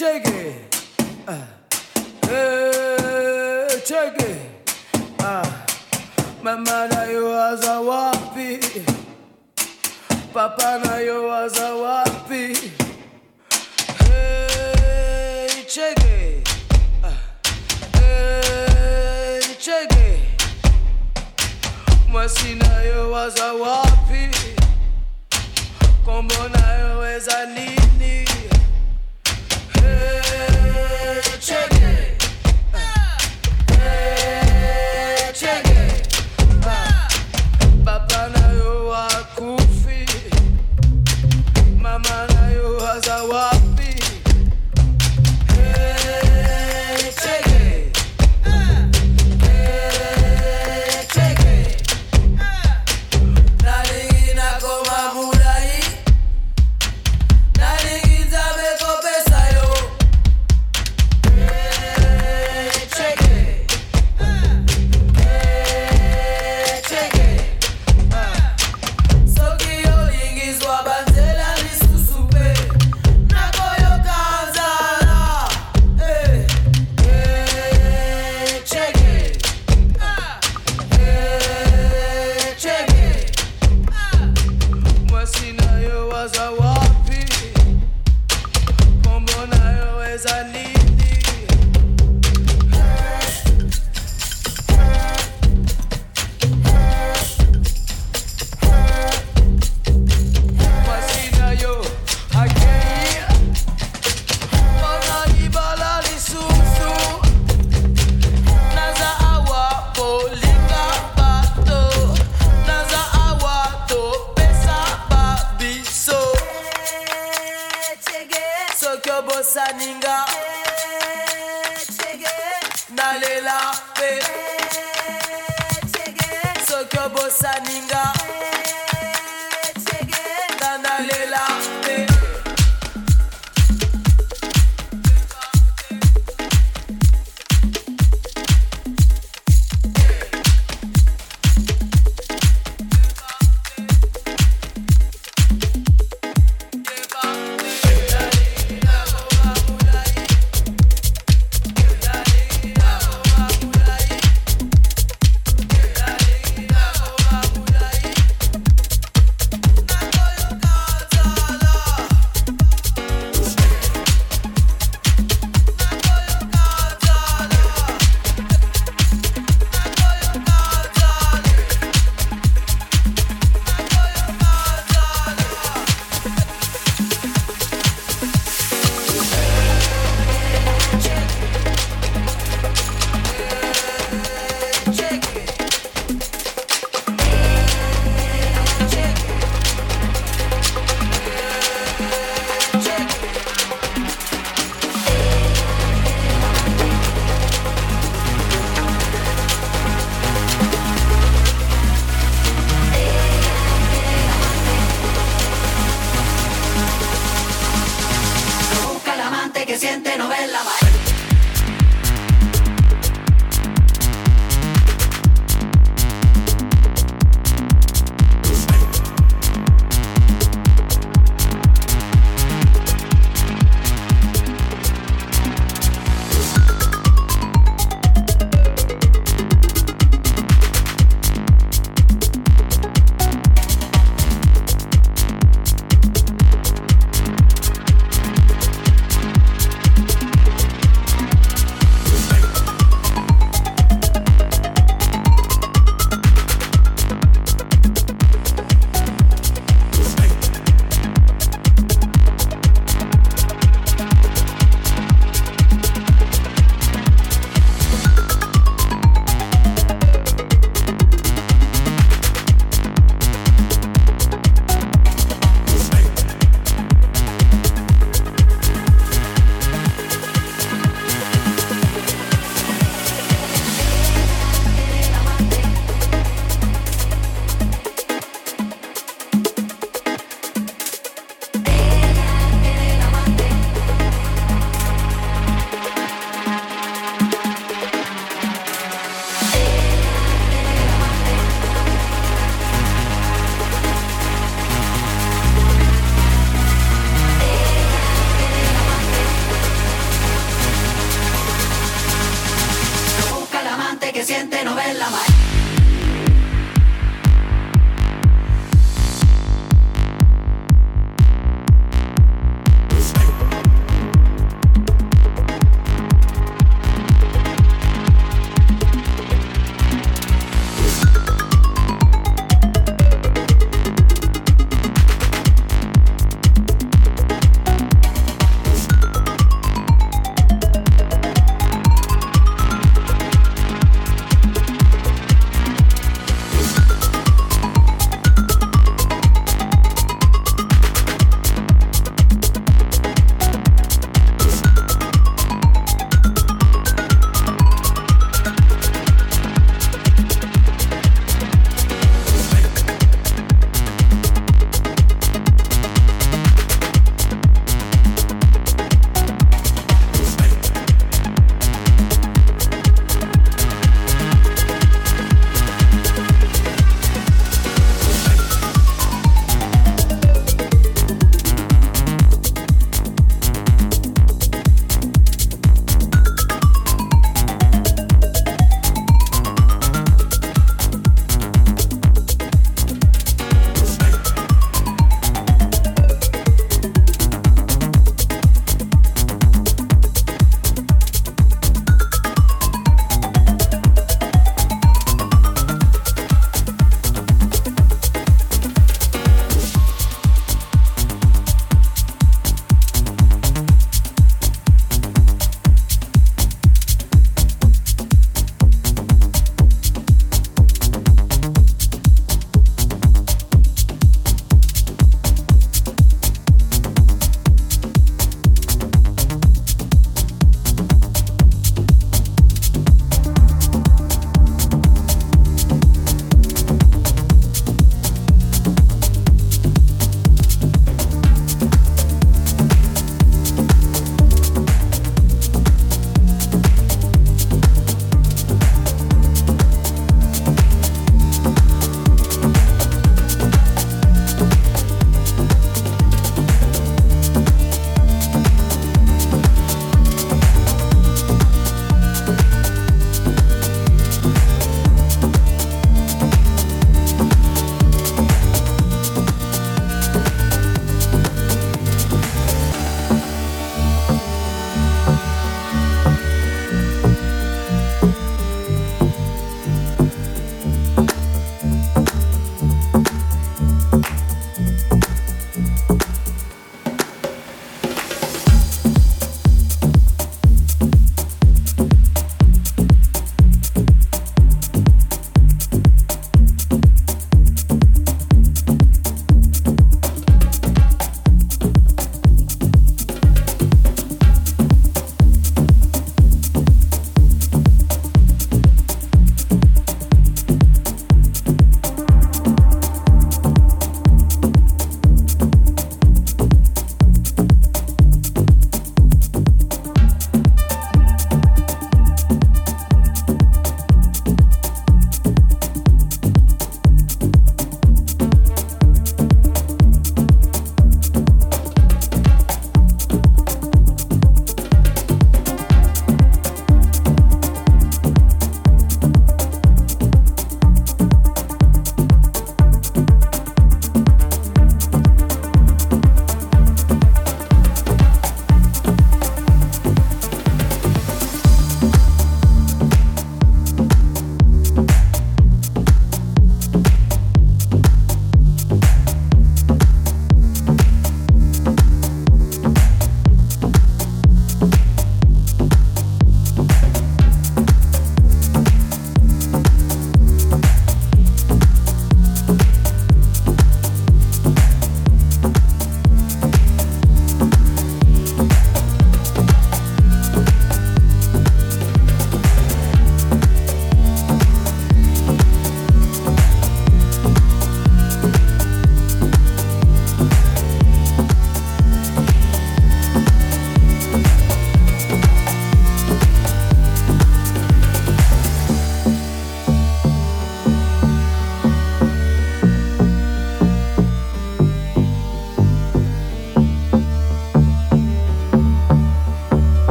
Check it. Uh, hey, check it. Uh, mama na yo waza wapi? Papa na yo waza wapi? Hey, check it. Uh, hey, check it. Mwasi na yo waza wapi? Kombo na yo ezali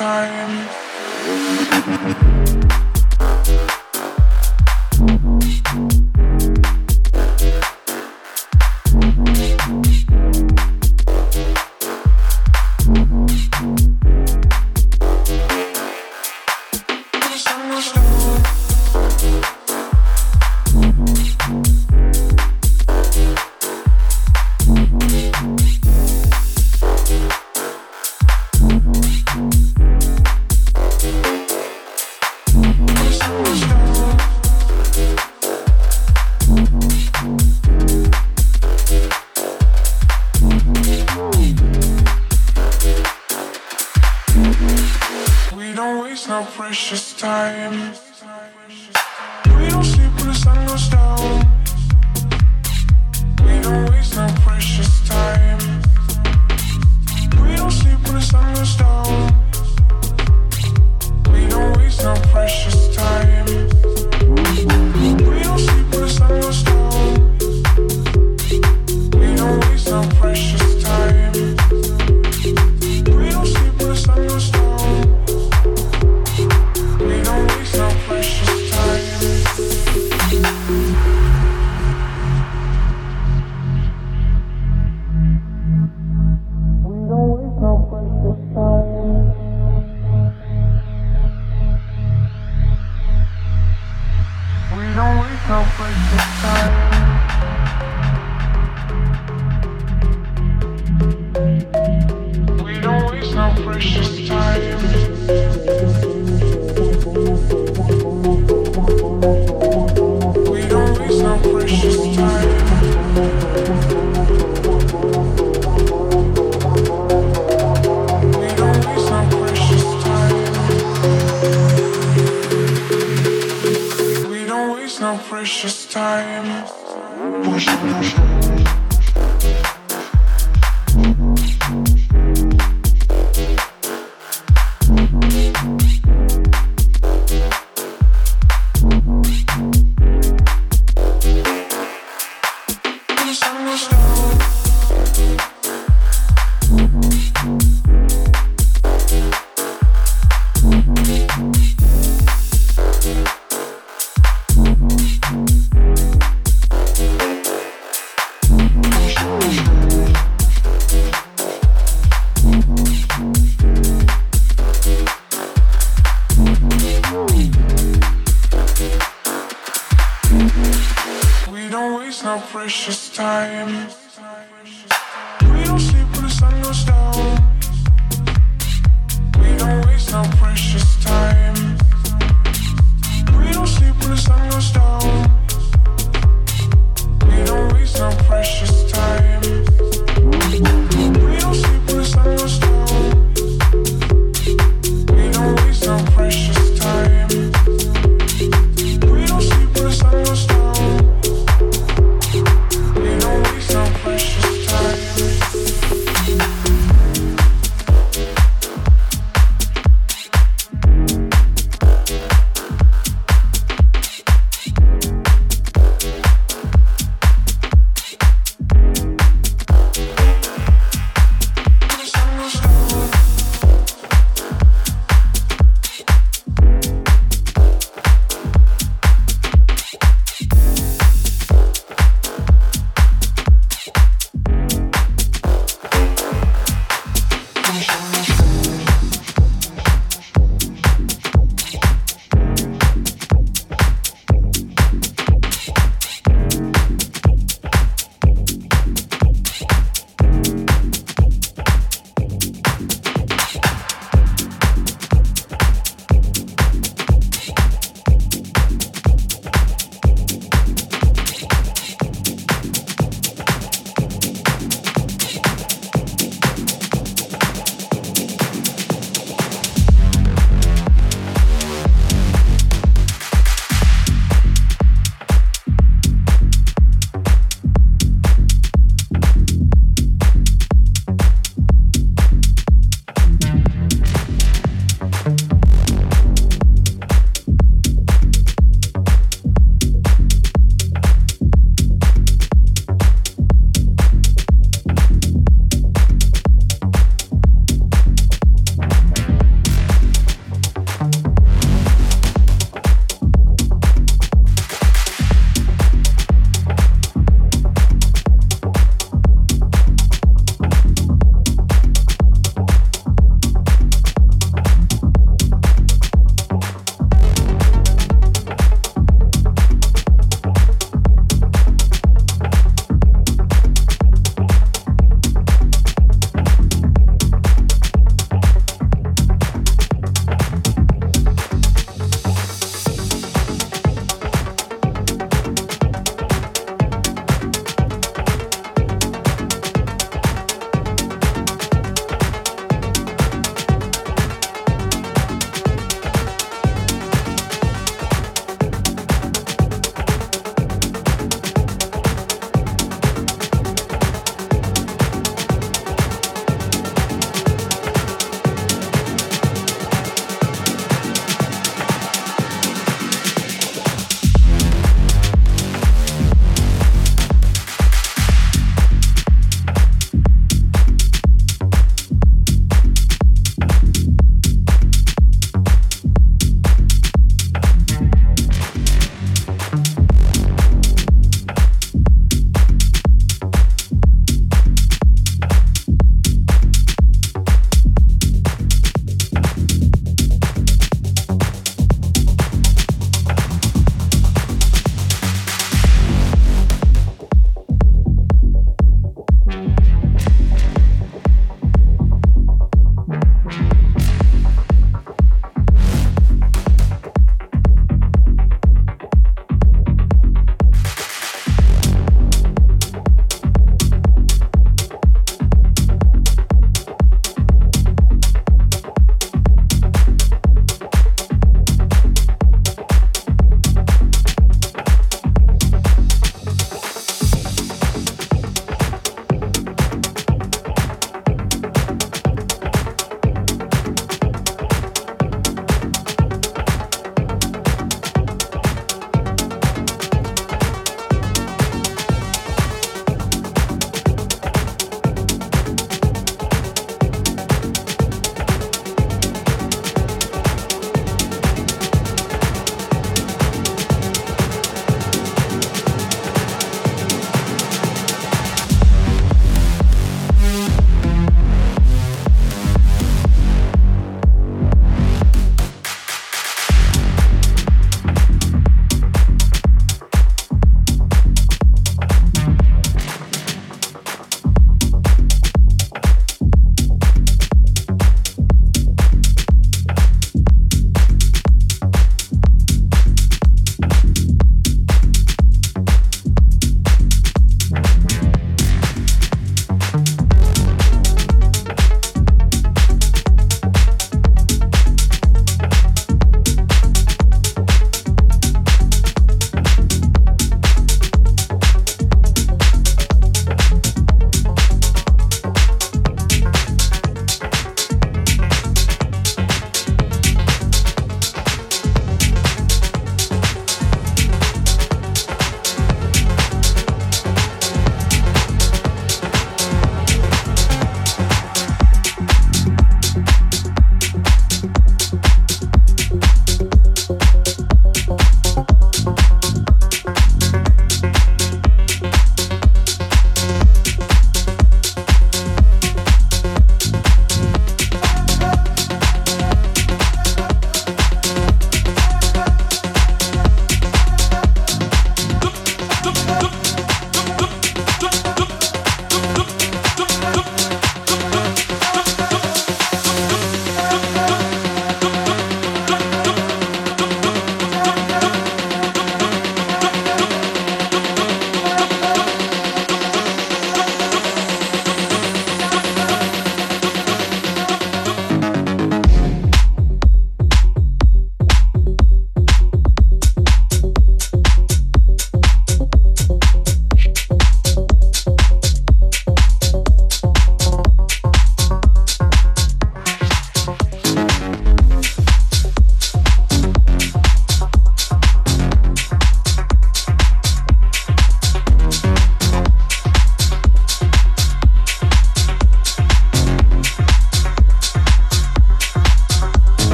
We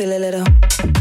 feel a little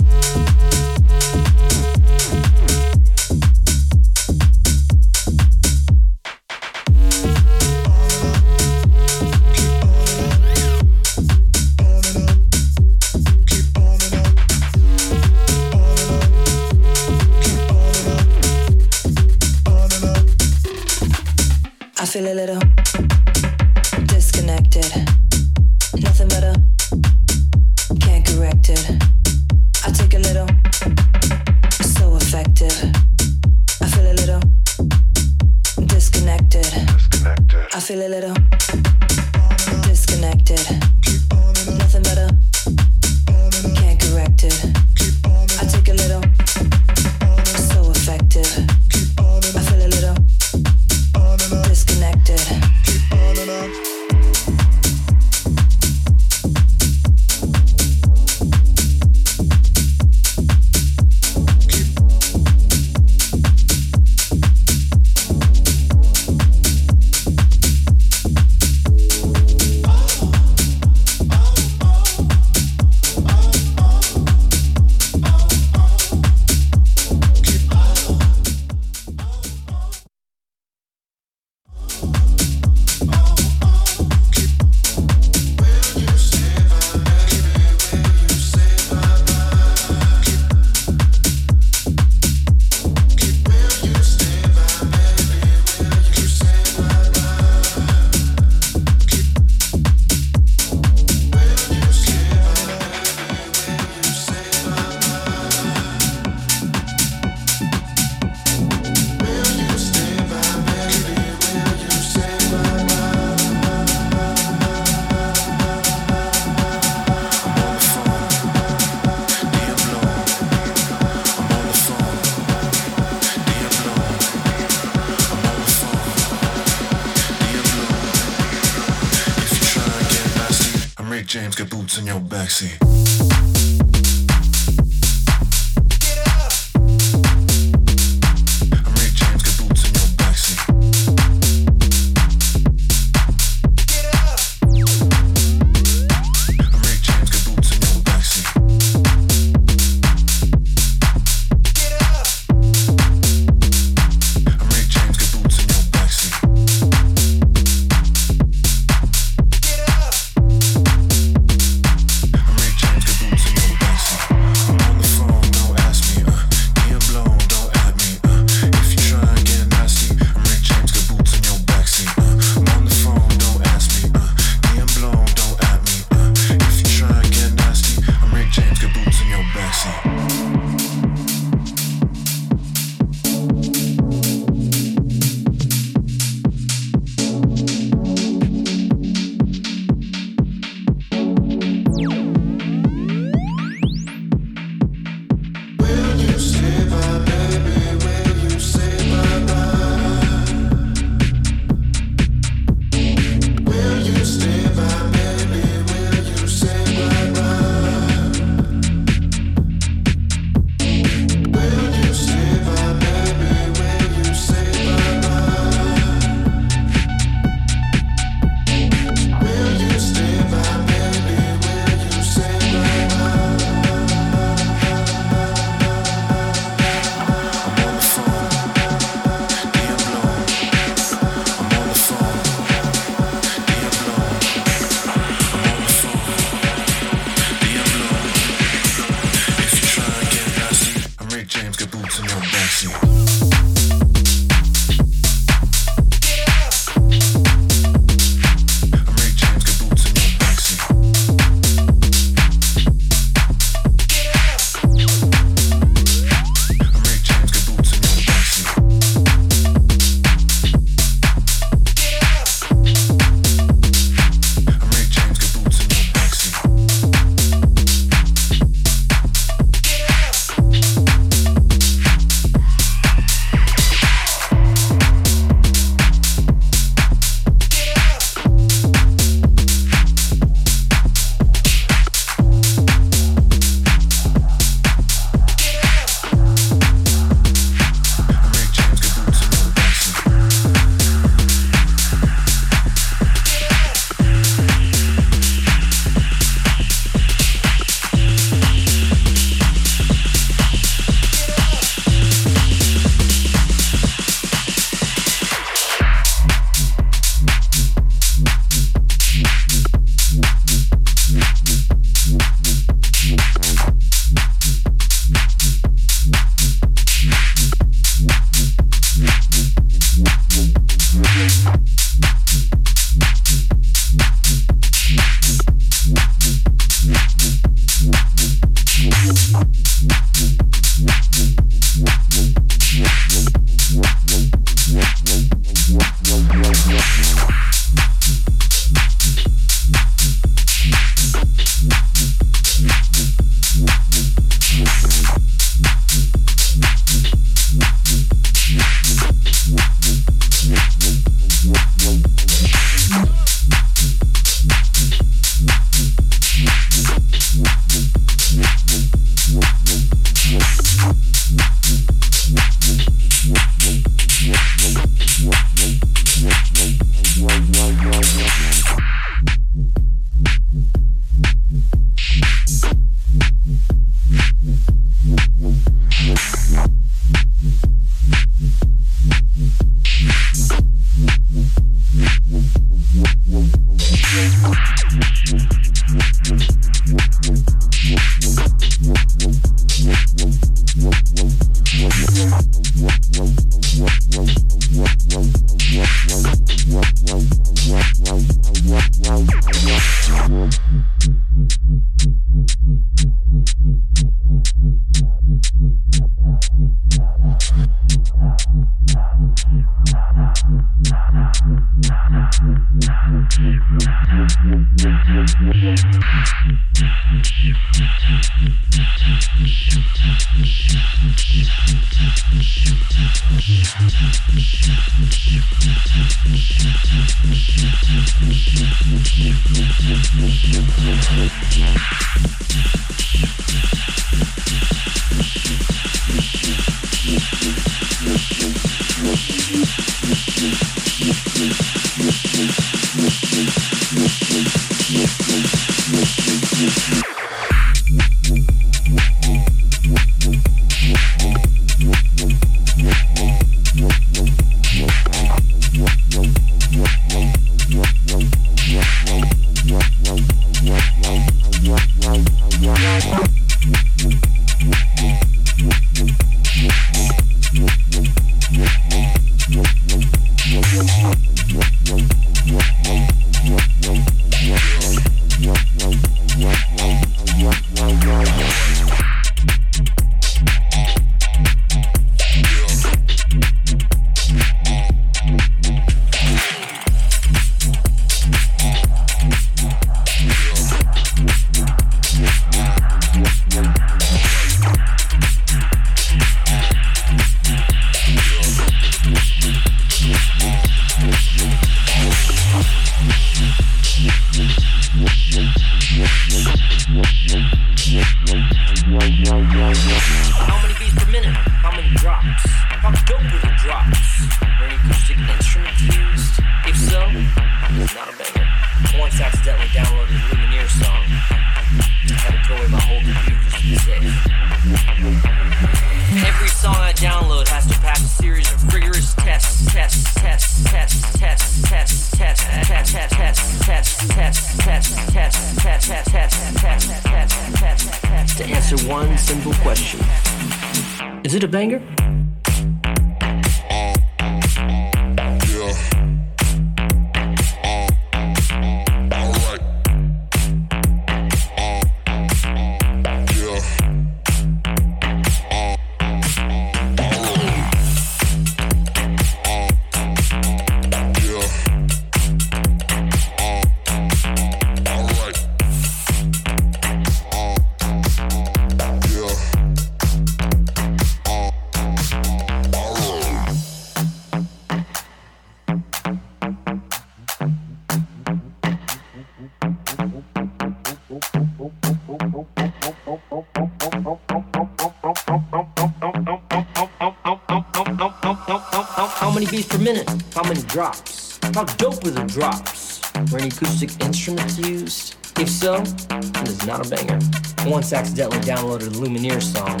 drops? How dope were the drops? Were any acoustic instruments used? If so, it is not a banger. Once accidentally downloaded a Lumineer song.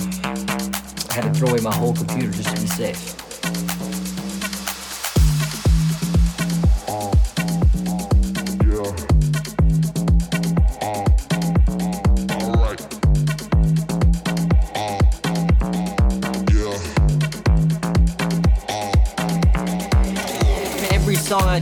I had to throw away my whole computer just to be safe.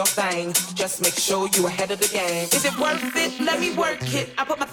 your thing. Just make sure you ahead of the game. Is it worth it? Let me work it. I put my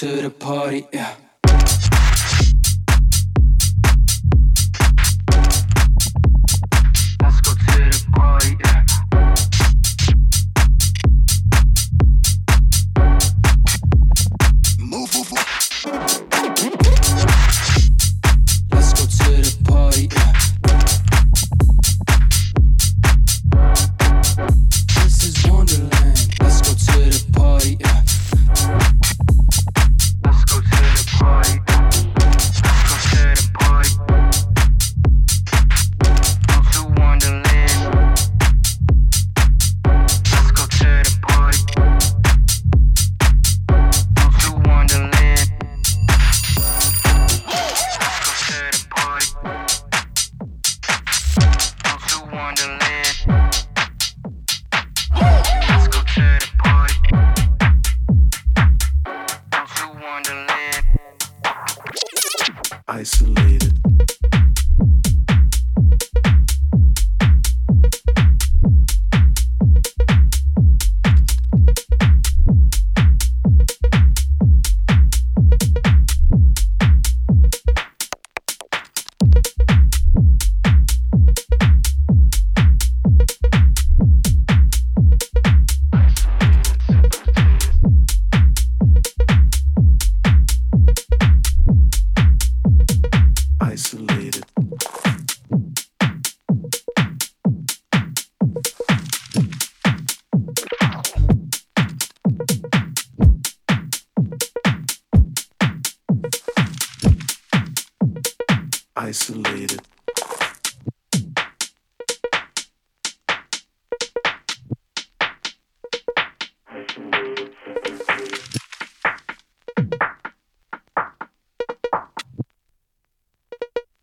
to the